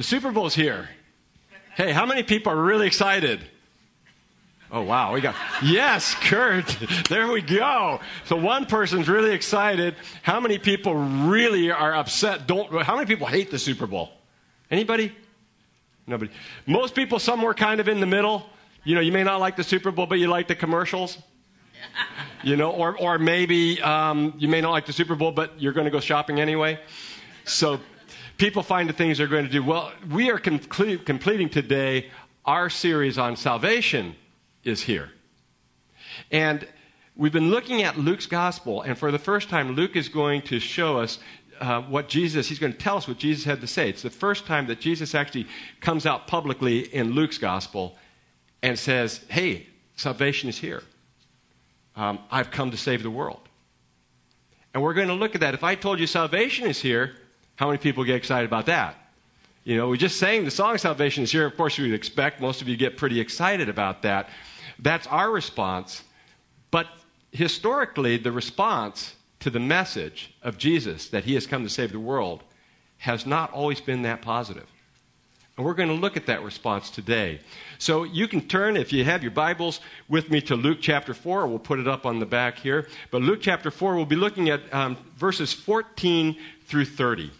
The Super Bowl's here. Hey, how many people are really excited? Oh, wow. We got, yes, Kurt. There we go. So one person's really excited. How many people really are upset? Don't, how many people hate the Super Bowl? Anybody? Nobody. Most people somewhere kind of in the middle. You know, you may not like the Super Bowl, but you like the commercials. You know, or, or maybe um, you may not like the Super Bowl, but you're going to go shopping anyway. So people find the things they're going to do. Well, we are complete, completing today our series on salvation is here. And we've been looking at Luke's gospel, and for the first time, Luke is going to show us uh, what Jesus, he's going to tell us what Jesus had to say. It's the first time that Jesus actually comes out publicly in Luke's gospel and says, Hey, salvation is here. Um, I've come to save the world. And we're going to look at that. If I told you salvation is here, how many people get excited about that? You know, we just sang the song Salvation is Here. Of course, we would expect most of you get pretty excited about that. That's our response. But historically, the response to the message of Jesus that he has come to save the world has not always been that positive. And we're going to look at that response today. So you can turn, if you have your Bibles, with me to Luke chapter 4. We'll put it up on the back here. But Luke chapter 4, we'll be looking at um, verses 14 through 30.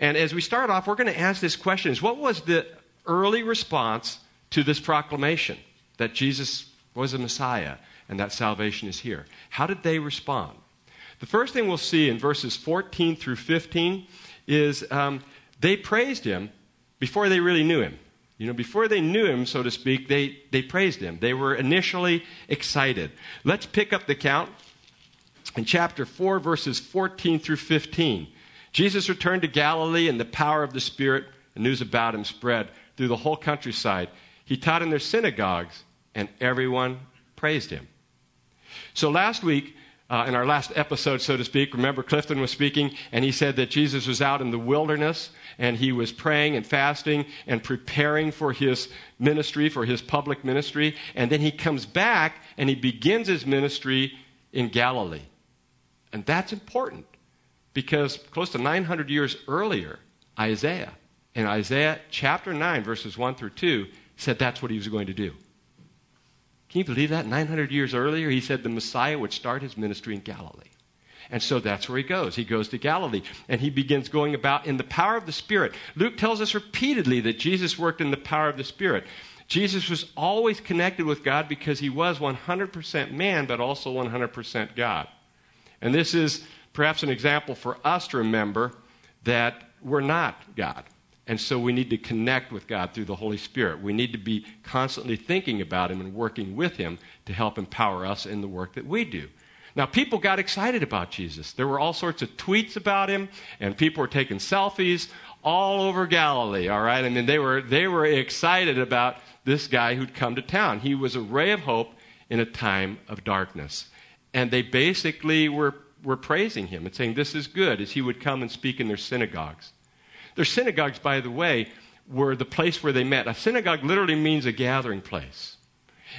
And as we start off, we're going to ask this question is what was the early response to this proclamation that Jesus was a Messiah and that salvation is here? How did they respond? The first thing we'll see in verses 14 through 15 is um, they praised him before they really knew him. You know, before they knew him, so to speak, they, they praised him. They were initially excited. Let's pick up the count in chapter 4, verses 14 through 15. Jesus returned to Galilee, and the power of the Spirit and news about him spread through the whole countryside. He taught in their synagogues, and everyone praised him. So last week, uh, in our last episode, so to speak, remember Clifton was speaking, and he said that Jesus was out in the wilderness and he was praying and fasting and preparing for his ministry, for his public ministry. And then he comes back and he begins his ministry in Galilee. And that's important because close to 900 years earlier, Isaiah, in Isaiah chapter 9, verses 1 through 2, said that's what he was going to do. Can you believe that? 900 years earlier, he said the Messiah would start his ministry in Galilee. And so that's where he goes. He goes to Galilee and he begins going about in the power of the Spirit. Luke tells us repeatedly that Jesus worked in the power of the Spirit. Jesus was always connected with God because he was 100% man, but also 100% God. And this is perhaps an example for us to remember that we're not God. And so we need to connect with God through the Holy Spirit. We need to be constantly thinking about Him and working with Him to help empower us in the work that we do. Now, people got excited about Jesus. There were all sorts of tweets about him, and people were taking selfies all over Galilee, all right? I mean, they were, they were excited about this guy who'd come to town. He was a ray of hope in a time of darkness. And they basically were, were praising him and saying, This is good, as he would come and speak in their synagogues. Their synagogues, by the way, were the place where they met. A synagogue literally means a gathering place.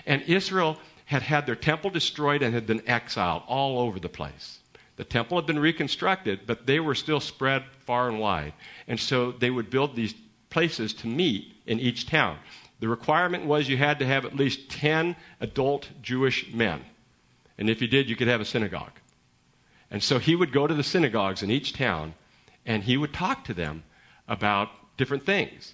And Israel had had their temple destroyed and had been exiled all over the place. The temple had been reconstructed, but they were still spread far and wide. And so they would build these places to meet in each town. The requirement was you had to have at least 10 adult Jewish men. And if you did, you could have a synagogue. And so he would go to the synagogues in each town and he would talk to them about different things.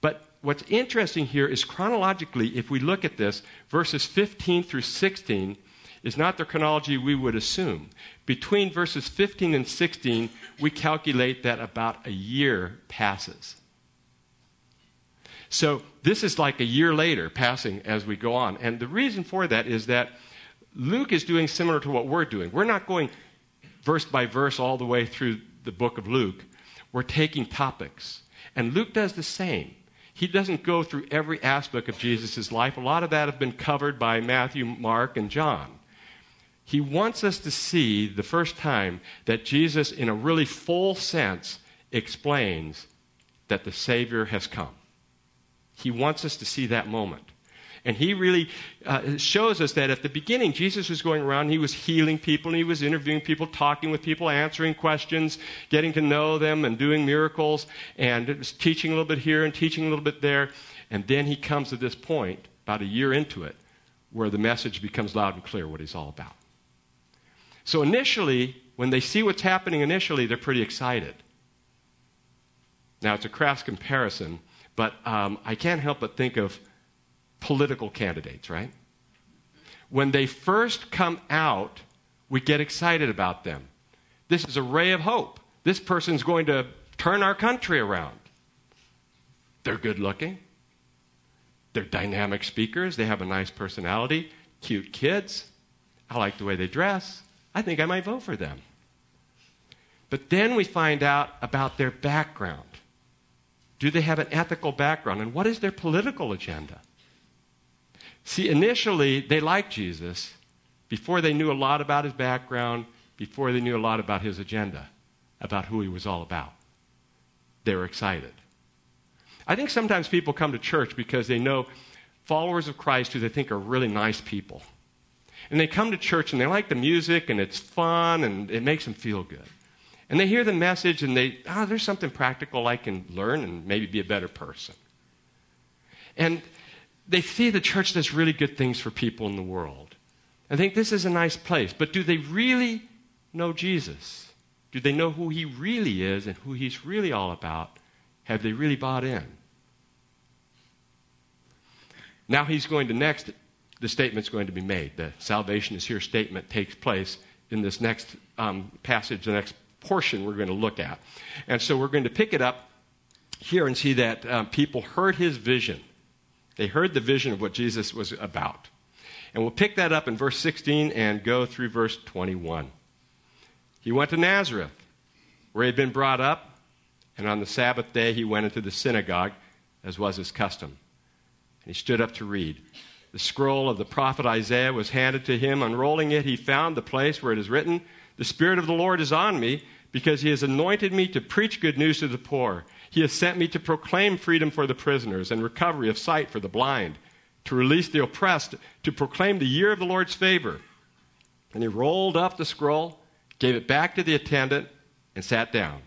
But what's interesting here is chronologically, if we look at this, verses 15 through 16 is not the chronology we would assume. Between verses 15 and 16, we calculate that about a year passes. So this is like a year later passing as we go on. And the reason for that is that Luke is doing similar to what we're doing. We're not going verse by verse all the way through the book of Luke. We're taking topics. And Luke does the same. He doesn't go through every aspect of Jesus' life. A lot of that have been covered by Matthew, Mark, and John. He wants us to see the first time that Jesus, in a really full sense, explains that the Savior has come. He wants us to see that moment. And he really uh, shows us that at the beginning, Jesus was going around, he was healing people, and he was interviewing people, talking with people, answering questions, getting to know them, and doing miracles, and teaching a little bit here and teaching a little bit there. And then he comes to this point, about a year into it, where the message becomes loud and clear what he's all about. So initially, when they see what's happening initially, they're pretty excited. Now, it's a crass comparison, but um, I can't help but think of political candidates, right? When they first come out, we get excited about them. This is a ray of hope. This person's going to turn our country around. They're good looking. They're dynamic speakers. They have a nice personality, cute kids. I like the way they dress. I think I might vote for them. But then we find out about their background. Do they have an ethical background? And what is their political agenda? See, initially, they liked Jesus before they knew a lot about his background, before they knew a lot about his agenda, about who he was all about. They were excited. I think sometimes people come to church because they know followers of Christ who they think are really nice people. And they come to church and they like the music and it's fun and it makes them feel good. And they hear the message and they, oh, there's something practical I can learn and maybe be a better person. And they see the church does really good things for people in the world. I think this is a nice place. But do they really know Jesus? Do they know who he really is and who he's really all about? Have they really bought in? Now he's going to next, the statement's going to be made. The salvation is here statement takes place in this next um, passage, the next portion we're going to look at. And so we're going to pick it up here and see that um, people heard his vision. They heard the vision of what Jesus was about. And we'll pick that up in verse 16 and go through verse 21. He went to Nazareth, where he had been brought up, and on the Sabbath day he went into the synagogue, as was his custom. And he stood up to read. The scroll of the prophet Isaiah was handed to him. Unrolling it, he found the place where it is written, The Spirit of the Lord is on me because he has anointed me to preach good news to the poor. He has sent me to proclaim freedom for the prisoners and recovery of sight for the blind, to release the oppressed, to proclaim the year of the Lord's favor. And he rolled up the scroll, gave it back to the attendant, and sat down.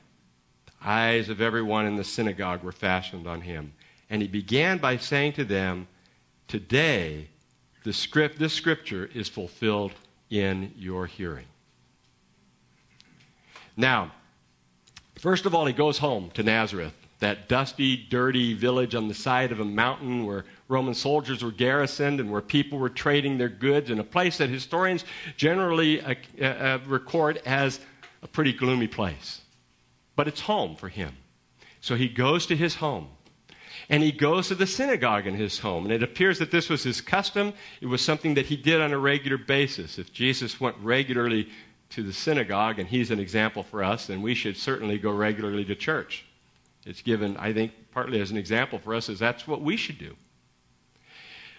The eyes of everyone in the synagogue were fastened on him. And he began by saying to them, Today, the script, this scripture is fulfilled in your hearing. Now, first of all, he goes home to Nazareth, that dusty, dirty village on the side of a mountain where Roman soldiers were garrisoned and where people were trading their goods, in a place that historians generally uh, uh, record as a pretty gloomy place. But it's home for him. So he goes to his home. And he goes to the synagogue in his home. And it appears that this was his custom. It was something that he did on a regular basis. If Jesus went regularly to the synagogue, and he's an example for us, and we should certainly go regularly to church. It's given, I think, partly as an example for us, is that's what we should do.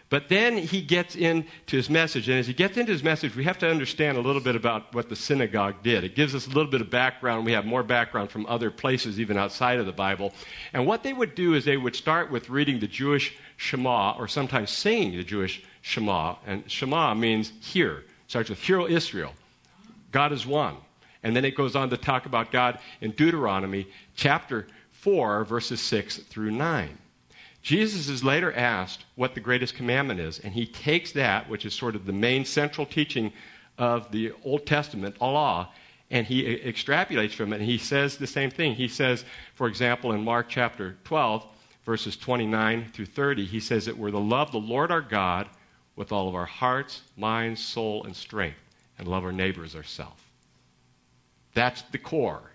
But then he gets into his message, and as he gets into his message, we have to understand a little bit about what the synagogue did. It gives us a little bit of background. We have more background from other places, even outside of the Bible. And what they would do is they would start with reading the Jewish Shema, or sometimes singing the Jewish Shema. And Shema means hear. Starts with Hear, Israel. God is one. And then it goes on to talk about God in Deuteronomy chapter 4, verses 6 through 9. Jesus is later asked what the greatest commandment is, and he takes that, which is sort of the main central teaching of the Old Testament Allah, and he extrapolates from it, and he says the same thing. He says, for example, in Mark chapter 12, verses 29 through 30, he says that we're to love the Lord our God with all of our hearts, minds, soul, and strength and love our neighbors ourselves. That's the core.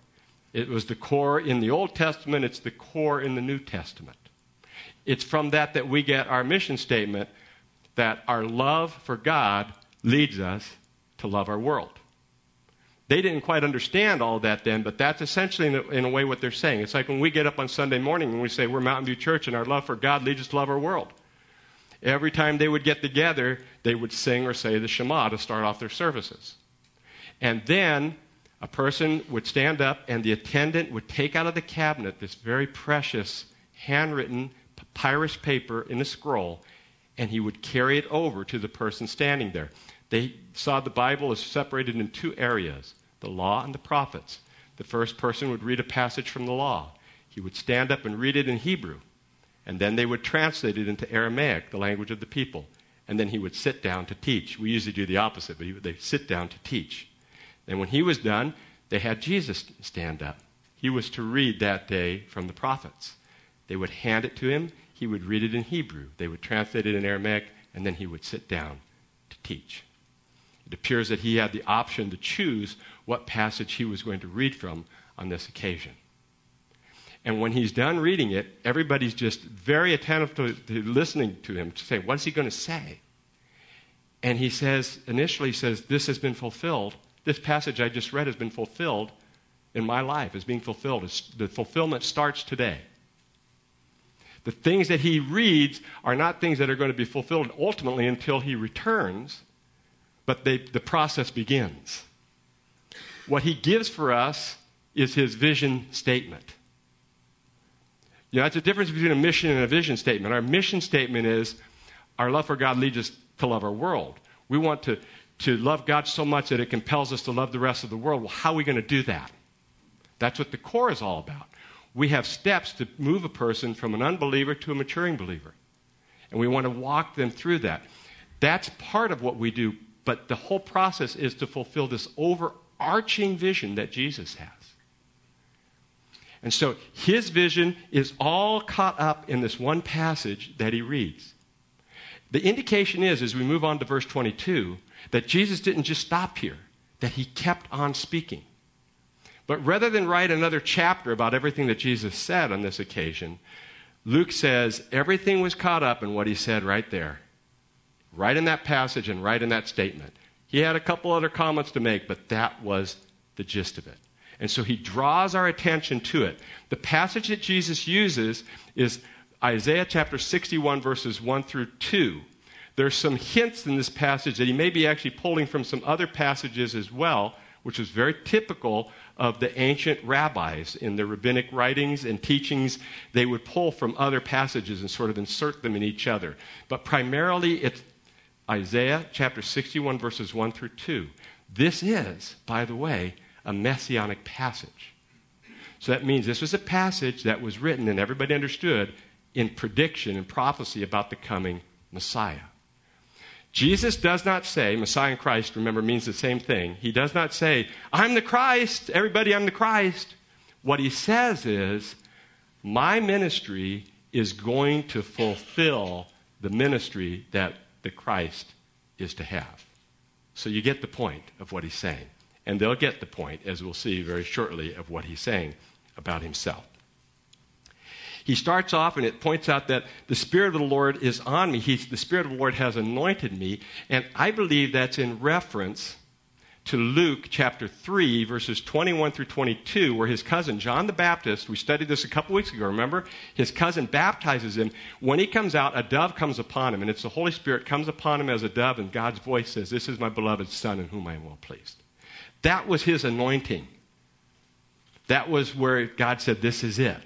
It was the core in the Old Testament, it's the core in the New Testament. It's from that that we get our mission statement that our love for God leads us to love our world. They didn't quite understand all that then, but that's essentially, in a, in a, way, what they're saying. It's like when we get up on Sunday morning and we say we're Mountain View Church and our love for God leads us to love our world. Every time they would get together, they would sing or say the Shema to start off their services. And then a person would stand up, and the attendant would take out of the cabinet this very precious, handwritten papyrus paper in a scroll, and he would carry it over to the person standing there. They saw the Bible as separated in two areas the law and the prophets. The first person would read a passage from the law. He would stand up and read it in Hebrew, and then they would translate it into Aramaic, the language of the people. And then he would sit down to teach. We usually do the opposite, but they sit down to teach. And when he was done, they had Jesus stand up. He was to read that day from the prophets. They would hand it to him. He would read it in Hebrew. They would translate it in Aramaic, and then he would sit down to teach. It appears that he had the option to choose what passage he was going to read from on this occasion. And when he's done reading it, everybody's just very attentive to, to listening to him, to say, What's he going to say? And he says, initially, says, This has been fulfilled. This passage I just read has been fulfilled in my life, is being fulfilled. It's, the fulfillment starts today. The things that he reads are not things that are going to be fulfilled ultimately until he returns, but they, the process begins. What he gives for us is his vision statement. You know, that's the difference between a mission and a vision statement. Our mission statement is our love for God leads us to love our world. We want to, to love God so much that it compels us to love the rest of the world. Well, how are we going to do that? That's what the core is all about. We have steps to move a person from an unbeliever to a maturing believer. And we want to walk them through that. That's part of what we do, but the whole process is to fulfill this overarching vision that Jesus has. And so his vision is all caught up in this one passage that he reads. The indication is, as we move on to verse 22, that Jesus didn't just stop here, that he kept on speaking. But rather than write another chapter about everything that Jesus said on this occasion, Luke says everything was caught up in what he said right there, right in that passage and right in that statement. He had a couple other comments to make, but that was the gist of it. And so he draws our attention to it. The passage that Jesus uses is Isaiah chapter 61, verses 1 through 2. There's some hints in this passage that he may be actually pulling from some other passages as well, which is very typical of the ancient rabbis in their rabbinic writings and teachings. They would pull from other passages and sort of insert them in each other. But primarily, it's Isaiah chapter 61, verses 1 through 2. This is, by the way, a messianic passage. So that means this was a passage that was written and everybody understood in prediction and prophecy about the coming Messiah. Jesus does not say, Messiah and Christ, remember, means the same thing. He does not say, I'm the Christ, everybody, I'm the Christ. What he says is, my ministry is going to fulfill the ministry that the Christ is to have. So you get the point of what he's saying. And they'll get the point, as we'll see very shortly, of what he's saying about himself. He starts off and it points out that the Spirit of the Lord is on me. He's, the Spirit of the Lord has anointed me. And I believe that's in reference to Luke chapter 3, verses 21 through 22, where his cousin, John the Baptist, we studied this a couple weeks ago, remember? His cousin baptizes him. When he comes out, a dove comes upon him, and it's the Holy Spirit comes upon him as a dove, and God's voice says, This is my beloved Son in whom I am well pleased. That was his anointing. That was where God said, This is it.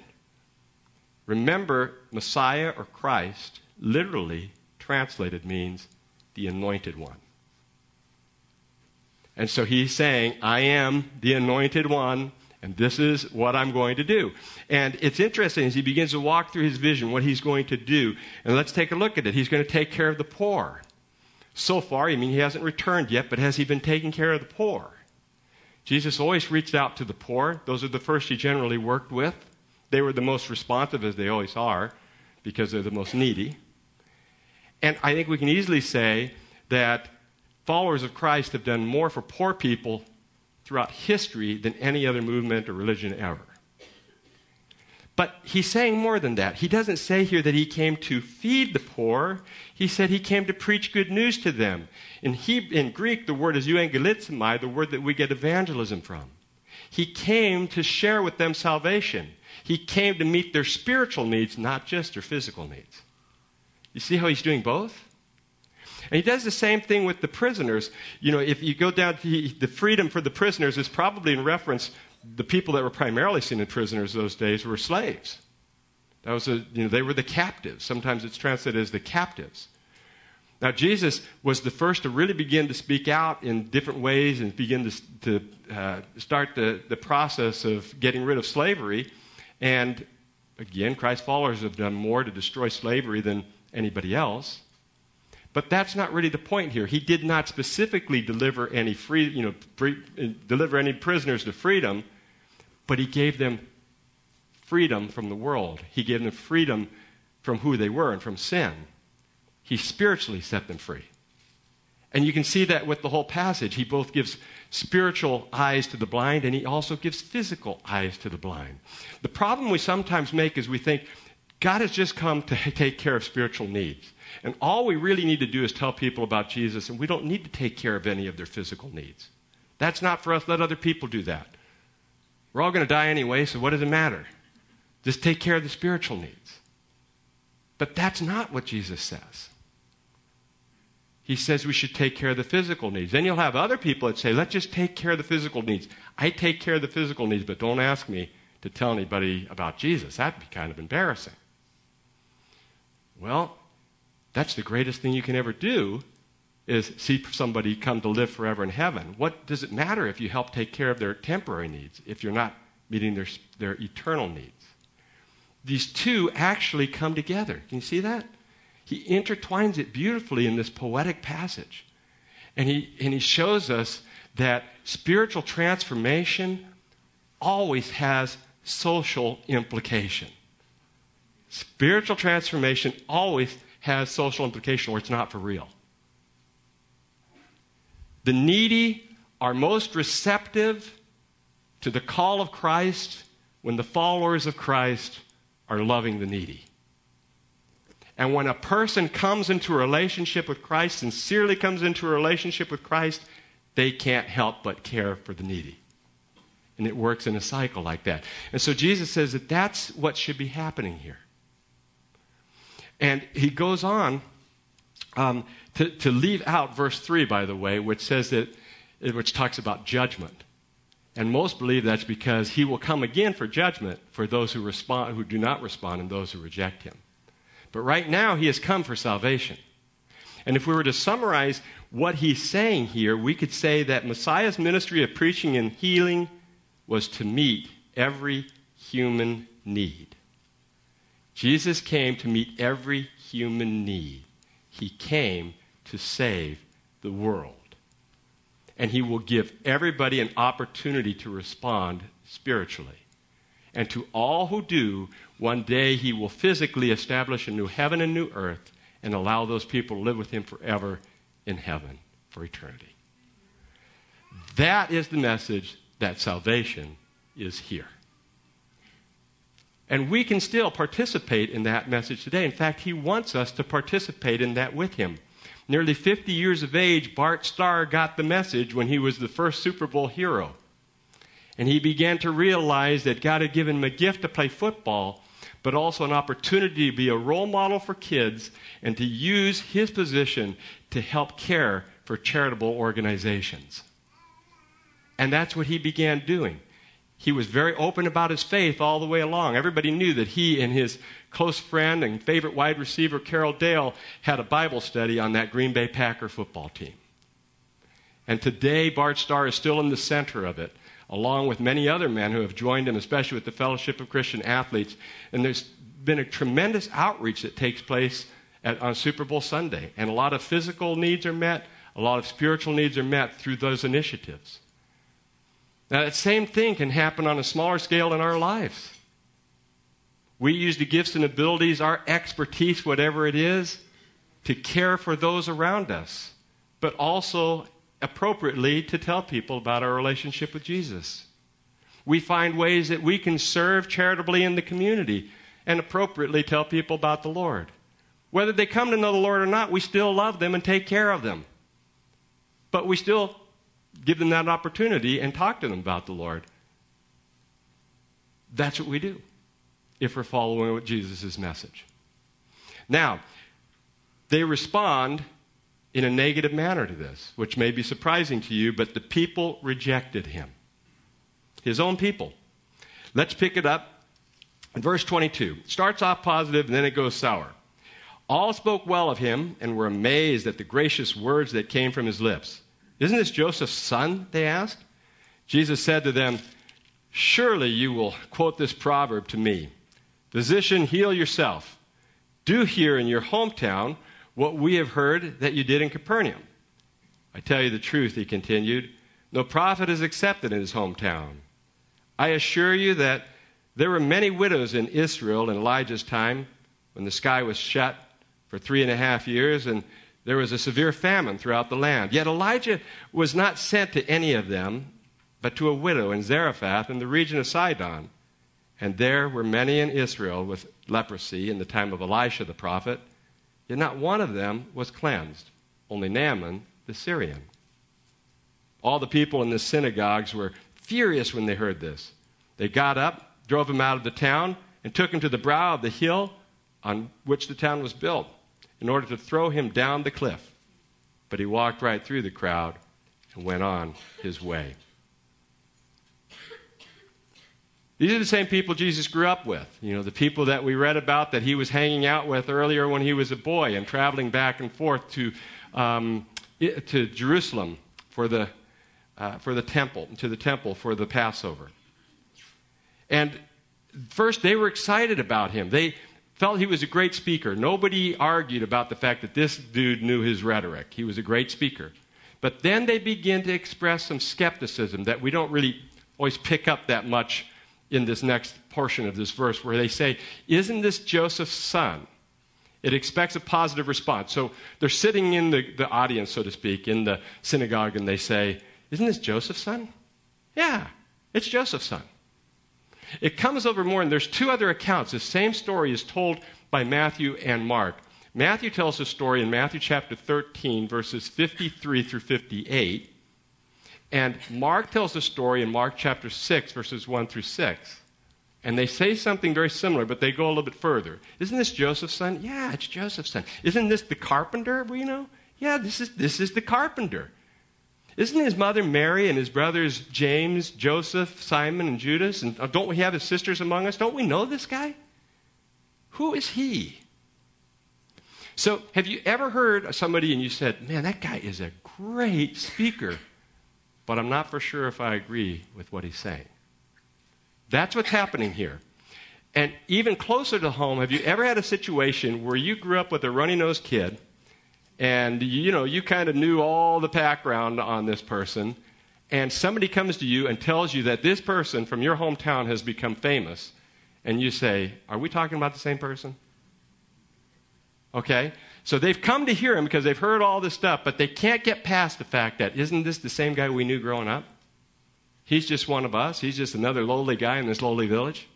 Remember, Messiah or Christ, literally translated, means the anointed one. And so he's saying, I am the anointed one, and this is what I'm going to do. And it's interesting as he begins to walk through his vision, what he's going to do. And let's take a look at it. He's going to take care of the poor. So far, I mean, he hasn't returned yet, but has he been taking care of the poor? Jesus always reached out to the poor. Those are the first he generally worked with. They were the most responsive, as they always are, because they're the most needy. And I think we can easily say that followers of Christ have done more for poor people throughout history than any other movement or religion ever. But he's saying more than that. He doesn't say here that he came to feed the poor. He said he came to preach good news to them. In, in Greek, the word is euangelizomai, the word that we get evangelism from. He came to share with them salvation. He came to meet their spiritual needs, not just their physical needs. You see how he's doing both? And he does the same thing with the prisoners. You know, if you go down to the freedom for the prisoners is probably in reference the people that were primarily seen as prisoners those days were slaves. That was a, you know, they were the captives. Sometimes it's translated as the captives. Now, Jesus was the first to really begin to speak out in different ways and begin to, to uh, start the, the process of getting rid of slavery. And again, Christ's followers have done more to destroy slavery than anybody else. But that's not really the point here. He did not specifically deliver any free, you know, free, uh, deliver any prisoners to freedom, but he gave them freedom from the world. He gave them freedom from who they were and from sin. He spiritually set them free. And you can see that with the whole passage. He both gives spiritual eyes to the blind and he also gives physical eyes to the blind. The problem we sometimes make is we think God has just come to take care of spiritual needs. And all we really need to do is tell people about Jesus, and we don't need to take care of any of their physical needs. That's not for us. Let other people do that. We're all going to die anyway, so what does it matter? Just take care of the spiritual needs. But that's not what Jesus says he says we should take care of the physical needs. Then you'll have other people that say, let's just take care of the physical needs. I take care of the physical needs, but don't ask me to tell anybody about Jesus. That'd be kind of embarrassing. Well, that's the greatest thing you can ever do is see somebody come to live forever in heaven. What does it matter if you help take care of their temporary needs if you're not meeting their, their eternal needs? These two actually come together. Can you see that? he intertwines it beautifully in this poetic passage. And he, and he shows us that spiritual transformation always has social implication. Spiritual transformation always has social implication, or it's not for real. The needy are most receptive to the call of Christ when the followers of Christ are loving the needy. And when a person comes into a relationship with Christ, sincerely comes into a relationship with Christ, they can't help but care for the needy. And it works in a cycle like that. And so Jesus says that that's what should be happening here. And he goes on um, to, to leave out verse 3, by the way, which says that, which talks about judgment. And most believe that's because he will come again for judgment for those who respond, who do not respond, and those who reject him. But right now, he has come for salvation. And if we were to summarize what he's saying here, we could say that Messiah's ministry of preaching and healing was to meet every human need. Jesus came to meet every human need. He came to save the world. And he will give everybody an opportunity to respond spiritually. And to all who do, one day he will physically establish a new heaven and new earth and allow those people to live with him forever in heaven for eternity. That is the message that salvation is here. And we can still participate in that message today. In fact, he wants us to participate in that with him. Nearly 50 years of age, Bart Starr got the message when he was the first Super Bowl hero. And he began to realize that God had given him a gift to play football, but also an opportunity to be a role model for kids and to use his position to help care for charitable organizations. And that's what he began doing. He was very open about his faith all the way along. Everybody knew that he and his close friend and favorite wide receiver, Carroll Dale, had a Bible study on that Green Bay Packer football team. And today, Bart Starr is still in the center of it along with many other men who have joined him, especially with the Fellowship of Christian Athletes. And there's been a tremendous outreach that takes place at, on Super Bowl Sunday. And a lot of physical needs are met, a lot of spiritual needs are met through those initiatives. Now, that same thing can happen on a smaller scale in our lives. We use the gifts and abilities, our expertise, whatever it is, to care for those around us, but also appropriately to tell people about our relationship with Jesus. We find ways that we can serve charitably in the community and appropriately tell people about the Lord. Whether they come to know the Lord or not, we still love them and take care of them. But we still give them that opportunity and talk to them about the Lord. That's what we do if we're following Jesus' message. Now, they respond in a negative manner to this, which may be surprising to you, but the people rejected him. His own people. Let's pick it up in verse 22. It starts off positive and then it goes sour. All spoke well of him and were amazed at the gracious words that came from his lips. Isn't this Joseph's son? They asked. Jesus said to them, Surely you will quote this proverb to me Physician, heal yourself. Do here in your hometown what we have heard that you did in Capernaum. I tell you the truth, he continued. No prophet is accepted in his hometown. I assure you that there were many widows in Israel in Elijah's time when the sky was shut for three and a half years and there was a severe famine throughout the land. Yet Elijah was not sent to any of them, but to a widow in Zarephath in the region of Sidon. And there were many in Israel with leprosy in the time of Elisha the prophet, yet not one of them was cleansed, only Naaman the Syrian. All the people in the synagogues were furious when they heard this. They got up, drove him out of the town, and took him to the brow of the hill on which the town was built in order to throw him down the cliff. But he walked right through the crowd and went on his way. These are the same people Jesus grew up with. You know, the people that we read about that he was hanging out with earlier when he was a boy and traveling back and forth to, um, to Jerusalem for the, uh, for the temple, to the temple for the Passover. And first, they were excited about him. They, felt he was a great speaker. Nobody argued about the fact that this dude knew his rhetoric. He was a great speaker. But then they begin to express some skepticism that we don't really always pick up that much in this next portion of this verse, where they say, Isn't this Joseph's son? It expects a positive response. So they're sitting in the, the audience, so to speak, in the synagogue, and they say, Isn't this Joseph's son? Yeah, it's Joseph's son. It comes over more, and there's two other accounts. The same story is told by Matthew and Mark. Matthew tells the story in Matthew chapter 13, verses 53 through 58. And Mark tells the story in Mark chapter 6, verses 1 through 6. And they say something very similar, but they go a little bit further. Isn't this Joseph's son? Yeah, it's Joseph's son. Isn't this the carpenter, we know? Yeah, this is, this is the carpenter. Isn't his mother Mary and his brothers James, Joseph, Simon, and Judas? And uh, don't we have his sisters among us? Don't we know this guy? Who is he? So, have you ever heard somebody and you said, Man, that guy is a great speaker, but I'm not for sure if I agree with what he's saying? That's what's happening here. And even closer to home, have you ever had a situation where you grew up with a runny nosed kid? And you know you kind of knew all the background on this person. And somebody comes to you and tells you that this person from your hometown has become famous. And you say are we talking about the same person? Okay? So they've come to hear him because they've heard all this stuff but they can't get past the fact that isn't this the same guy we knew growing up? He's just one of us. He's just another lowly guy in this lowly village.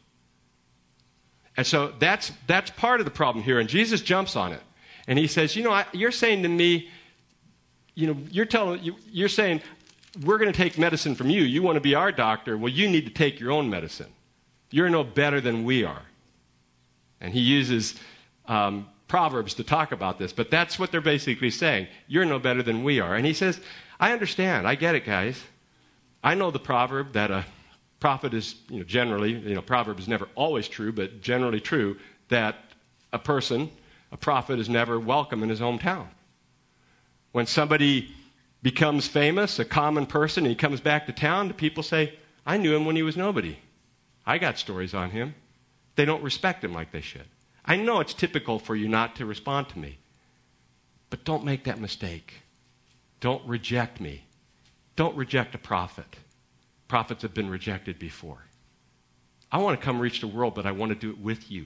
And so that's that's part of the problem here and jesus jumps on it and he says, You know, I, you're saying to me, you know, you're telling, you, you're saying, we're going to take medicine from you. You want to be our doctor. Well, you need to take your own medicine. You're no better than we are. And he uses um, Proverbs to talk about this, but that's what they're basically saying. You're no better than we are. And he says, I understand. I get it, guys. I know the proverb that a prophet is, you know, generally, you know, proverb is never always true, but generally true, that a person a prophet is never welcome in his hometown. When somebody becomes famous, a common person, and he comes back to town, people say, I knew him when he was nobody. I got stories on him. They don't respect him like they should. I know it's typical for you not to respond to me, but don't make that mistake. Don't reject me. Don't reject a prophet. Prophets have been rejected before. I want to come reach the world, but I want to do it with you.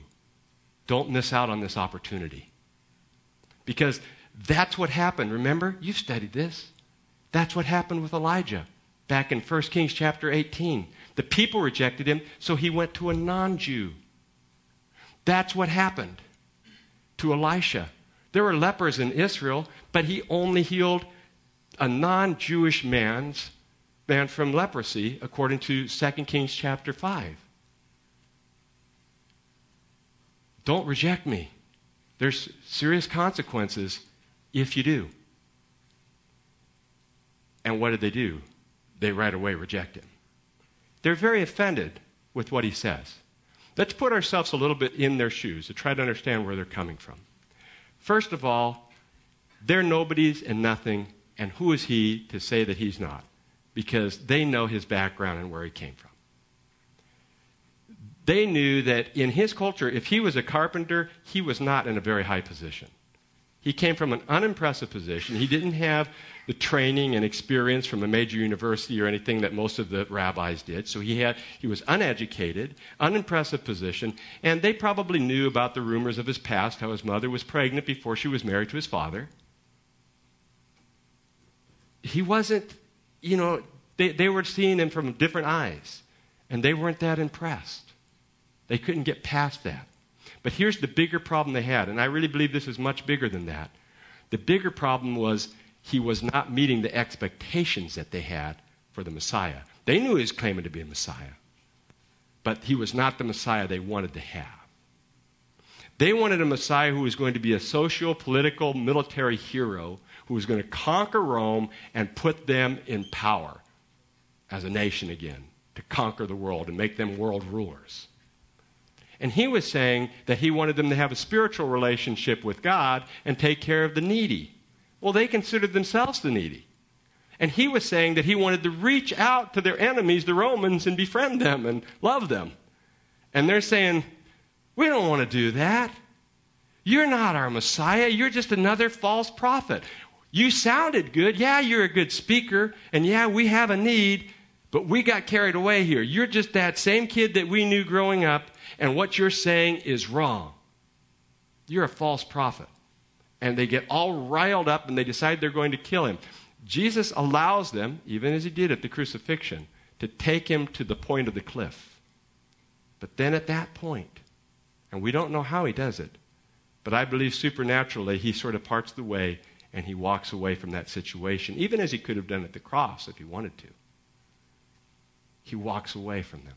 Don't miss out on this opportunity. Because that's what happened. Remember? You've studied this. That's what happened with Elijah back in 1 Kings chapter 18. The people rejected him, so he went to a non Jew. That's what happened to Elisha. There were lepers in Israel, but he only healed a non Jewish man's man from leprosy, according to 2 Kings chapter 5. Don't reject me. There's serious consequences if you do. And what did they do? They right away reject him. They're very offended with what he says. Let's put ourselves a little bit in their shoes to try to understand where they're coming from. First of all, they're nobodies and nothing, and who is he to say that he's not? Because they know his background and where he came from. They knew that in his culture, if he was a carpenter, he was not in a very high position. He came from an unimpressive position. He didn't have the training and experience from a major university or anything that most of the rabbis did. So he, had, he was uneducated, unimpressive position, and they probably knew about the rumors of his past, how his mother was pregnant before she was married to his father. He wasn't, you know, they, they were seeing him from different eyes, and they weren't that impressed. They couldn't get past that. But here's the bigger problem they had, and I really believe this is much bigger than that. The bigger problem was he was not meeting the expectations that they had for the Messiah. They knew he was claiming to be a Messiah, but he was not the Messiah they wanted to have. They wanted a Messiah who was going to be a socio political military hero who was going to conquer Rome and put them in power as a nation again, to conquer the world and make them world rulers. And he was saying that he wanted them to have a spiritual relationship with God and take care of the needy. Well, they considered themselves the needy. And he was saying that he wanted to reach out to their enemies, the Romans, and befriend them and love them. And they're saying, We don't want to do that. You're not our Messiah. You're just another false prophet. You sounded good. Yeah, you're a good speaker. And yeah, we have a need, but we got carried away here. You're just that same kid that we knew growing up and what you're saying is wrong. You're a false prophet. And they get all riled up and they decide they're going to kill him. Jesus allows them, even as he did at the crucifixion, to take him to the point of the cliff. But then at that point, and we don't know how he does it, but I believe supernaturally he sort of parts the way and he walks away from that situation, even as he could have done at the cross if he wanted to. He walks away from them.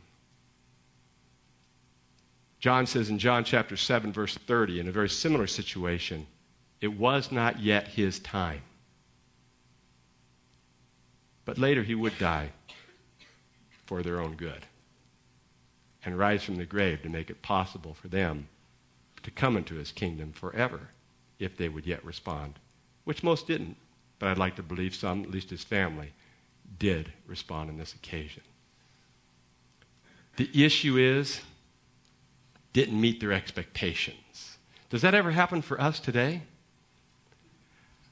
John says in John chapter 7, verse 30, in a very similar situation, it was not yet his time. But later he would die for their own good and rise from the grave to make it possible for them to come into his kingdom forever if they would yet respond, which most didn't, but I'd like to believe some, at least his family, did respond on this occasion. The issue is didn't meet their expectations. Does that ever happen for us today?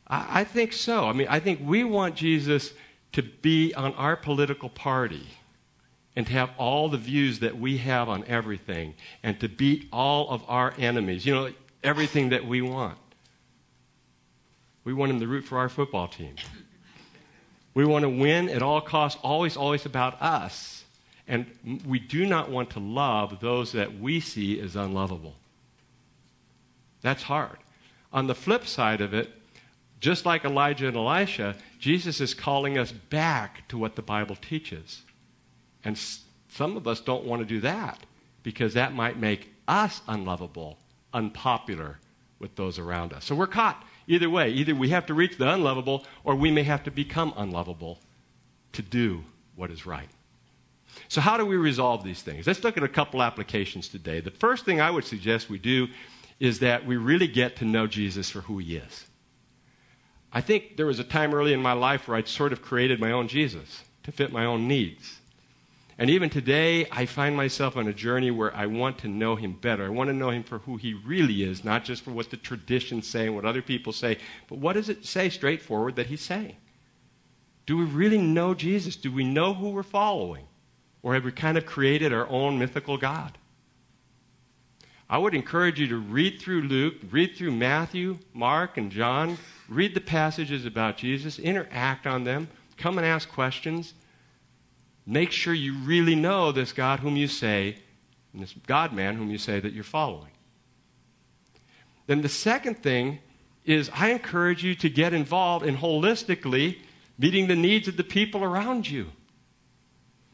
I, I think so. I mean, I think we want Jesus to be on our political party and to have all the views that we have on everything and to beat all of our enemies. You know, everything that we want. We want him to root for our football team. We want to win at all costs, always, always about us. And we do not want to love those that we see as unlovable. That's hard. On the flip side of it, just like Elijah and Elisha, Jesus is calling us back to what the Bible teaches. And some of us don't want to do that because that might make us unlovable, unpopular with those around us. So we're caught either way. Either we have to reach the unlovable or we may have to become unlovable to do what is right. So, how do we resolve these things? Let's look at a couple applications today. The first thing I would suggest we do is that we really get to know Jesus for who he is. I think there was a time early in my life where I'd sort of created my own Jesus to fit my own needs. And even today, I find myself on a journey where I want to know him better. I want to know him for who he really is, not just for what the traditions say and what other people say, but what does it say straightforward that he's saying? Do we really know Jesus? Do we know who we're following? Or have we kind of created our own mythical God? I would encourage you to read through Luke, read through Matthew, Mark, and John. Read the passages about Jesus, interact on them, come and ask questions. Make sure you really know this God whom you say, and this God man whom you say that you're following. Then the second thing is I encourage you to get involved in holistically meeting the needs of the people around you.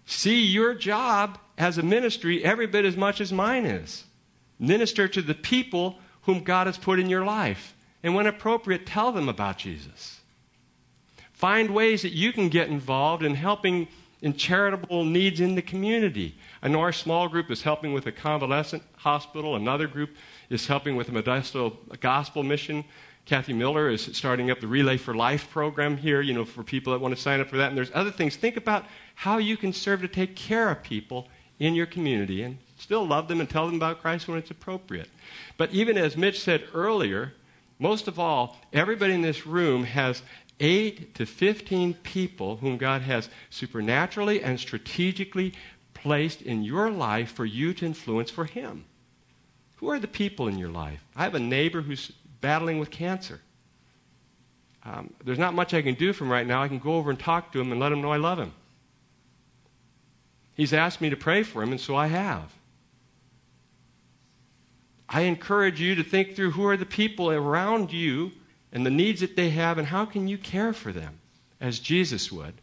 See your job as a ministry every bit as much as mine is. Minister to the people whom God has put in your life. And when appropriate, tell them about Jesus. Find ways that you can get involved in helping in charitable needs in the community. I know our small group is helping with a convalescent hospital. Another group is helping with a Modesto gospel mission. Kathy Miller is starting up the Relay for Life program here, you know, for people that want to sign up for that. And there's other things. Think about how you can serve to take care of people in your community and still love them and tell them about Christ when it's appropriate. But even as Mitch said earlier, most of all, everybody in this room has 8 to 15 people whom God has supernaturally and strategically placed in your life for you to influence for Him. Who are the people in your life? I have a neighbor who's battling with cancer. Um, there's not much I can do for him right now. I can go over and talk to him and let him know I love him. He's asked me to pray for him, and so I have. I encourage you to think through who are the people around you and the needs that they have, and how can you care for them as Jesus would?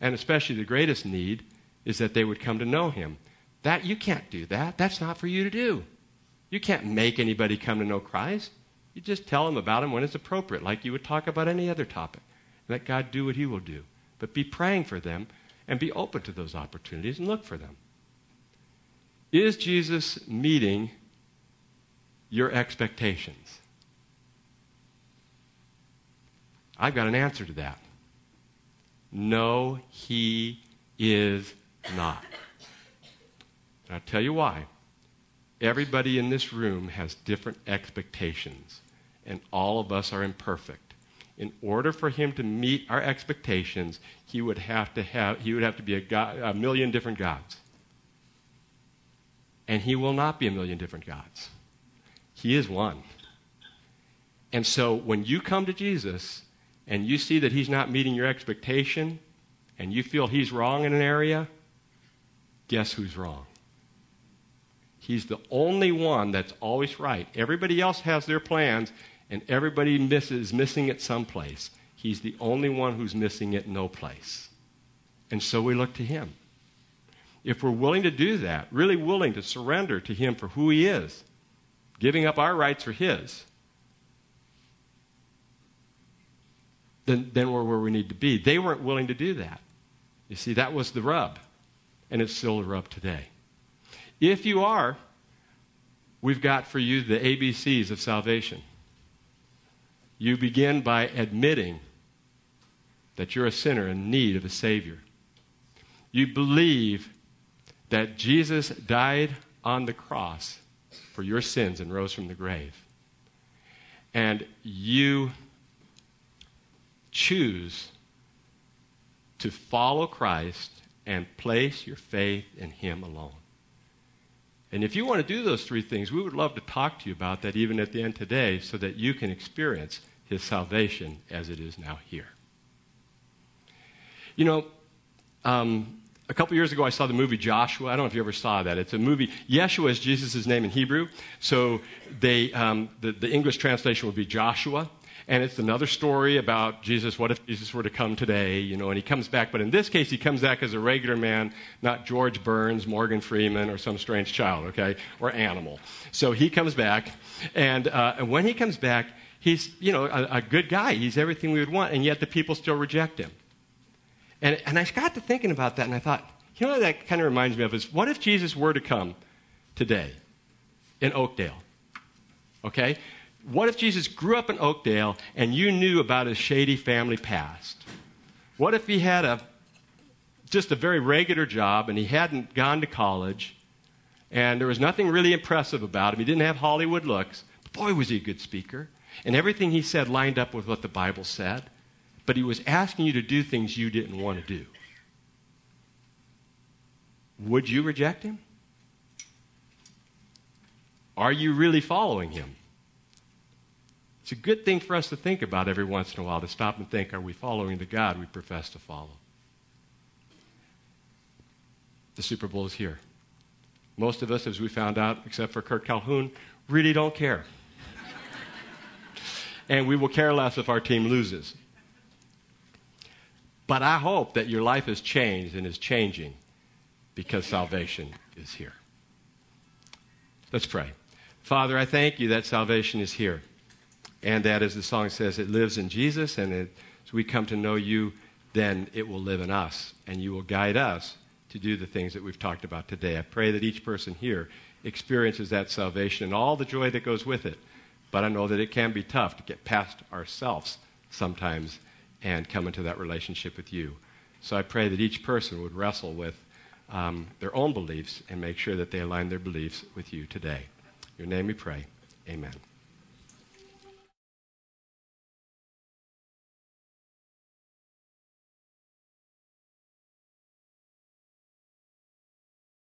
And especially the greatest need is that they would come to know him. That you can't do that. That's not for you to do. You can't make anybody come to know Christ. You just tell them about him when it's appropriate, like you would talk about any other topic. Let God do what he will do. But be praying for them and be open to those opportunities and look for them. Is Jesus meeting your expectations? I've got an answer to that. No, he is not. And I'll tell you why. Everybody in this room has different expectations, and all of us are imperfect. In order for him to meet our expectations, he would have to have he would have to be a, god, a million different gods. And he will not be a million different gods. He is one. And so when you come to Jesus and you see that he's not meeting your expectation and you feel he's wrong in an area, guess who's wrong? He's the only one that's always right. Everybody else has their plans, and everybody misses missing it someplace. He's the only one who's missing it no place. And so we look to him. If we're willing to do that, really willing to surrender to him for who he is, giving up our rights for his, then, then we're where we need to be. They weren't willing to do that. You see, that was the rub, and it's still the rub today. If you are, we've got for you the ABCs of salvation. You begin by admitting that you're a sinner in need of a Savior. You believe that Jesus died on the cross for your sins and rose from the grave. And you choose to follow Christ and place your faith in Him alone. And if you want to do those three things, we would love to talk to you about that even at the end today so that you can experience his salvation as it is now here. You know, um, a couple years ago, I saw the movie Joshua. I don't know if you ever saw that. It's a movie. Yeshua is Jesus' name in Hebrew, so they, um, the, the English translation would be Joshua. And it's another story about Jesus. What if Jesus were to come today? You know, and he comes back, but in this case, he comes back as a regular man, not George Burns, Morgan Freeman, or some strange child, okay, or animal. So he comes back, and, uh, and when he comes back, he's, you know, a, a good guy. He's everything we would want, and yet the people still reject him. And, and I got to thinking about that, and I thought, you know what that kind of reminds me of is what if Jesus were to come today in Oakdale? Okay? What if Jesus grew up in Oakdale and you knew about his shady family past? What if he had a just a very regular job and he hadn't gone to college and there was nothing really impressive about him? He didn't have Hollywood looks. But boy, was he a good speaker. And everything he said lined up with what the Bible said. But he was asking you to do things you didn't want to do. Would you reject him? Are you really following him? It's a good thing for us to think about every once in a while to stop and think are we following the God we profess to follow? The Super Bowl is here. Most of us, as we found out, except for Kurt Calhoun, really don't care. and we will care less if our team loses. But I hope that your life has changed and is changing because salvation is here. Let's pray. Father, I thank you that salvation is here. And that, as the song says, it lives in Jesus. And it, as we come to know you then it will live in us, and you will guide us to do the things that we've talked about today. I pray that each person here experiences that salvation and all the joy that goes with it. But I know that it can be tough to get past ourselves sometimes and come into that relationship with you. So I pray that each person would wrestle with um, their own beliefs and make sure that they align their beliefs with you today. In your name we pray. Amen.